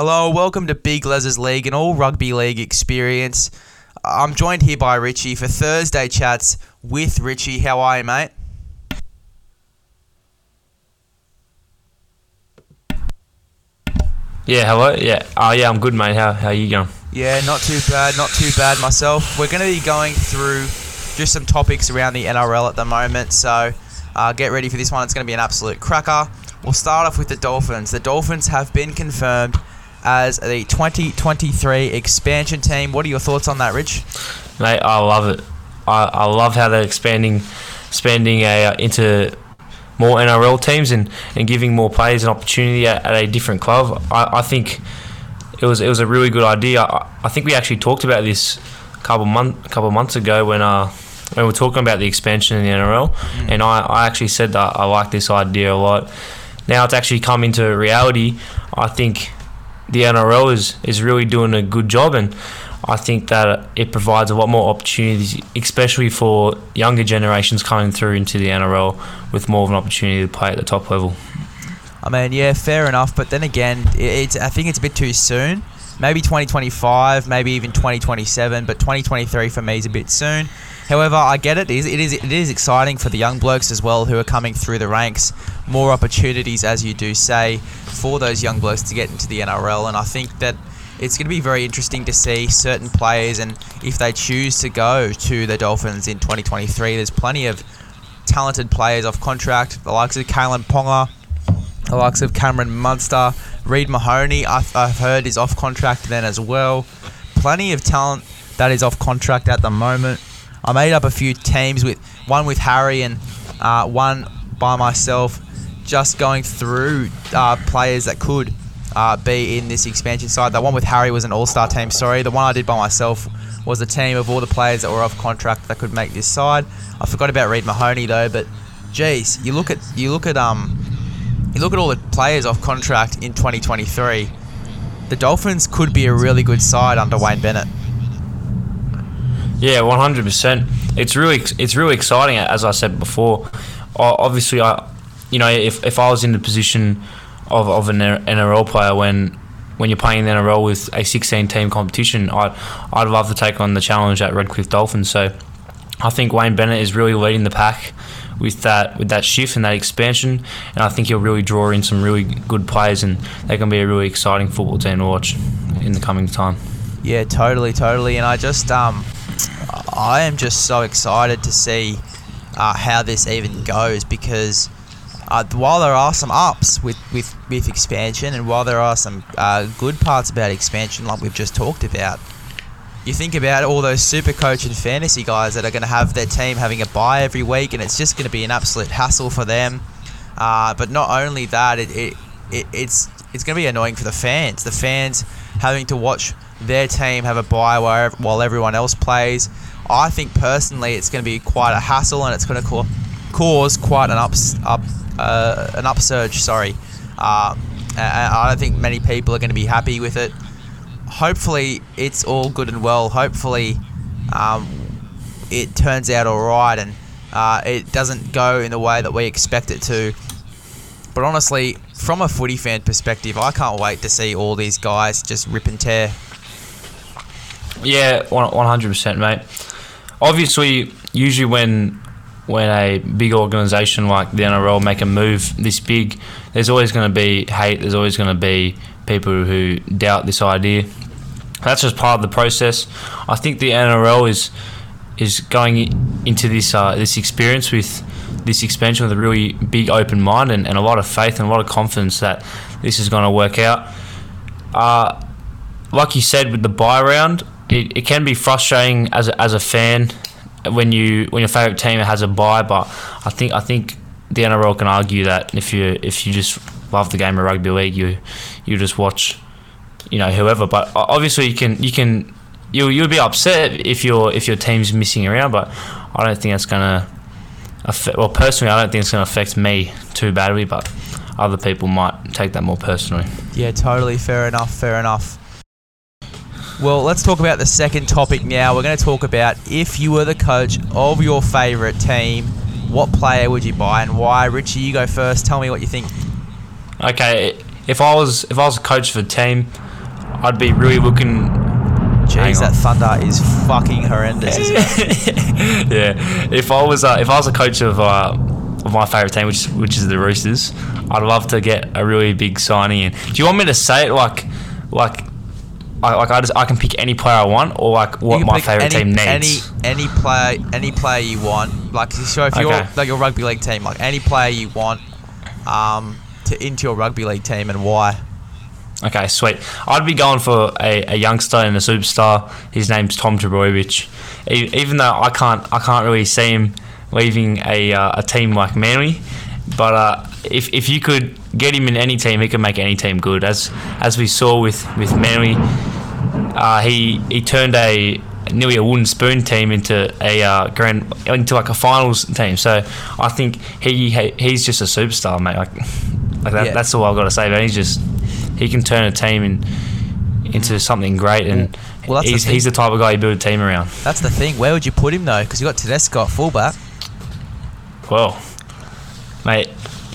Hello, welcome to Big Les's League, an all rugby league experience. I'm joined here by Richie for Thursday chats with Richie. How are you, mate? Yeah, hello. Yeah, oh yeah, I'm good, mate. How how you going? Yeah, not too bad, not too bad myself. We're going to be going through just some topics around the NRL at the moment, so uh, get ready for this one. It's going to be an absolute cracker. We'll start off with the Dolphins. The Dolphins have been confirmed as the 2023 expansion team. What are your thoughts on that, Rich? Mate, I love it. I, I love how they're expanding, expanding a, uh, into more NRL teams and, and giving more players an opportunity at, at a different club. I, I think it was it was a really good idea. I, I think we actually talked about this a couple month a couple months ago when uh when we were talking about the expansion in the NRL, mm. and I, I actually said that I like this idea a lot. Now it's actually come into reality. I think the NRL is, is really doing a good job, and I think that it provides a lot more opportunities, especially for younger generations coming through into the NRL with more of an opportunity to play at the top level. I mean, yeah, fair enough, but then again, it's I think it's a bit too soon. Maybe 2025, maybe even 2027, but 2023 for me is a bit soon. However, I get it. It is, it is it is exciting for the young blokes as well who are coming through the ranks. More opportunities, as you do say, for those young blokes to get into the NRL, and I think that it's going to be very interesting to see certain players and if they choose to go to the Dolphins in 2023. There's plenty of talented players off contract, the likes of Kalyn Ponga, the likes of Cameron Munster, Reed Mahoney. I've, I've heard is off contract then as well. Plenty of talent that is off contract at the moment. I made up a few teams with one with Harry and uh, one by myself, just going through uh, players that could uh, be in this expansion side. The one with Harry was an all-star team. Sorry, the one I did by myself was a team of all the players that were off contract that could make this side. I forgot about Reed Mahoney though, but geez, you look at you look at um you look at all the players off contract in 2023. The Dolphins could be a really good side under Wayne Bennett. Yeah, one hundred percent. It's really it's really exciting. As I said before, obviously, I you know if, if I was in the position of, of an NRL player when when you're playing in the NRL with a 16 team competition, I'd I'd love to take on the challenge at Redcliffe Dolphins. So I think Wayne Bennett is really leading the pack with that with that shift and that expansion, and I think he'll really draw in some really good players, and they can be a really exciting football team to watch in the coming time. Yeah, totally, totally, and I just um I am just so excited to see uh, how this even goes because uh, while there are some ups with, with, with expansion and while there are some uh, good parts about expansion like we've just talked about, you think about all those super coach and fantasy guys that are going to have their team having a bye every week and it's just going to be an absolute hassle for them. Uh, but not only that, it, it, it it's it's going to be annoying for the fans. The fans having to watch their team have a bye while, everyone else plays. I think personally it's going to be quite a hassle and it's going to ca- cause quite an ups, up uh, an upsurge. Sorry, uh, I don't think many people are going to be happy with it. Hopefully it's all good and well. Hopefully um, it turns out all right and uh, it doesn't go in the way that we expect it to. But honestly, from a footy fan perspective, I can't wait to see all these guys just rip and tear. Yeah, one hundred percent, mate obviously, usually when when a big organisation like the NRL make a move this big, there's always going to be hate. There's always going to be people who doubt this idea. That's just part of the process. I think the NRL is is going into this uh, this experience with this expansion with a really big open mind and, and a lot of faith and a lot of confidence that this is going to work out. Uh, like you said with the bye round, it, it can be frustrating as a, as a fan when you when your favorite team has a bye. But I think I think the NRL can argue that if you if you just love the game of rugby league, you you just watch, you know, whoever. But obviously, you can you can you you'll be upset if your if your team's missing around. But I don't think that's gonna affect. Well, personally, I don't think it's gonna affect me too badly. But other people might take that more personally. Yeah, totally. Fair enough. Fair enough. Well, let's talk about the second topic now. We're going to talk about if you were the coach of your favourite team, what player would you buy and why? Richie, you go first. Tell me what you think. Okay, if I was if I was a coach for a team, I'd be really looking. Jeez, that thunder is fucking horrendous. Isn't it? yeah, if I was uh, if I was a coach of uh, of my favorite team, which which is the Roosters, I'd love to get a really big signing in. Do you want me to say it like like? I, like I just I can pick any player I want, or like what my favorite any, team needs. Any any player any player you want. Like so, if you're like your rugby league team, like any player you want, um, to into your rugby league team and why. Okay, sweet. I'd be going for a, a youngster and a superstar. His name's Tom Trbojevic. E- Even though I can't, I can't really see him leaving a, uh, a team like Manly. But uh, if, if you could get him in any team, he can make any team good. As as we saw with with Manly, uh, he he turned a nearly a wooden spoon team into a uh, grand into like a finals team. So I think he he- he's just a superstar, mate. Like like that, Yeah. that's all I've got to say. But he's just he can turn a team in, into something great, and Well, that's the he's he's the type of guy you build a team around. That's the thing. Where would you put him though? Because you got Tedesco at fullback. Well, mate.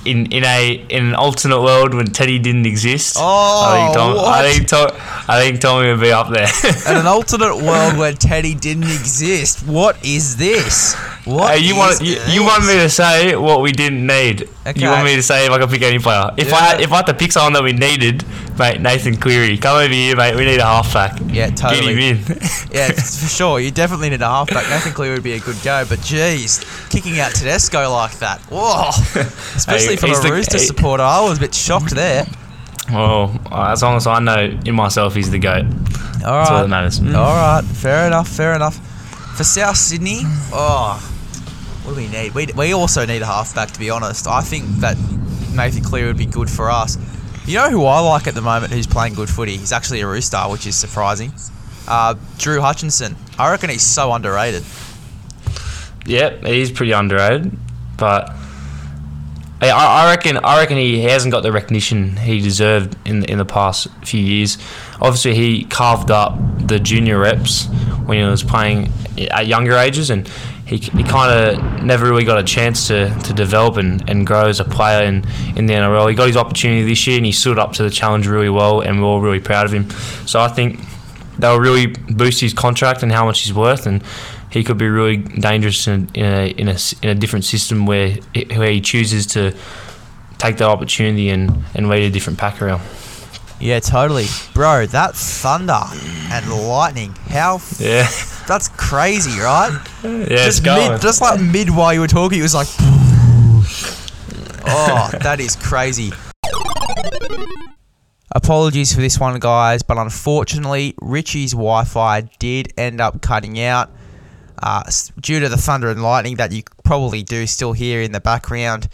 In, in a in an alternate world when Teddy didn't exist, I think Tom, Oh, I think Tom, I think Tommy would be up there. In an alternate world where Teddy didn't exist, what is this? What Hey, you is want you, you want me to say what we didn't need? Okay. You want me to say if I could pick any player? If I had, if I had to pick someone that we needed, mate, Nathan Cleary, come over here, mate. We need a halfback. Yeah, totally. Get him in. Yeah, for sure. You definitely need a halfback. Nathan Cleary would be a good go, but jeez, kicking out Tedesco like that, whoa! Especially Hey, from a the- Rooster he- supporter, I was a bit shocked there. Well, as long as I know in myself, he's the goat. All That's all that right, matters. all right, fair enough, fair enough. For South Sydney, oh, what do we need? We, we also need a halfback, to be honest. I think that Nathan Cleary would be good for us. You know who I like at the moment who's playing good footy? He's actually a Rooster, which is surprising. Uh, Drew Hutchison. I reckon he's so underrated. Yep, he's pretty underrated, but I, I reckon I reckon he hasn't got the recognition he deserved in in the past few years. Obviously, he carved up the junior reps when he was playing at younger ages, and he, he kind of never really got a chance to, to develop and, and grow as a player in, in the NRL. He got his opportunity this year, and he stood up to the challenge really well, and we're all really proud of him. So I think they'll really boost his contract and how much he's worth, and he could be really dangerous in, in, a, in, a, in a different system where where he chooses to take that opportunity and, and lead a different pack around. Yeah, totally. Bro, that thunder and lightning, how f- Yeah, that's crazy, right? yeah, just going. mid, just like mid while you were talking, it was like Oh, that is crazy. Apologies for this one, guys, but unfortunately, Richie's Wi Fi did end up cutting out uh, due to the thunder and lightning that you probably do still hear in the background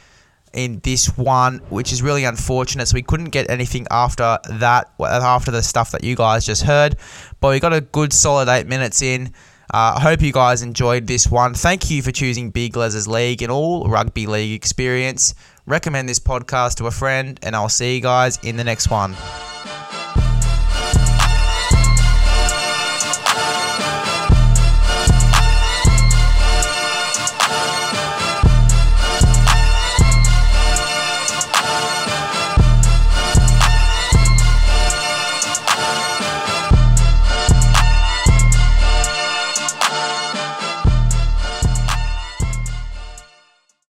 in this one, which is really unfortunate. So we couldn't get anything after that, after the stuff that you guys just heard. But we got a good solid eight minutes in. Uh, I hope you guys enjoyed this one. Thank you for choosing Big Les's League and all rugby league experience. Recommend this podcast to a friend, and I'll see you guys in the next one.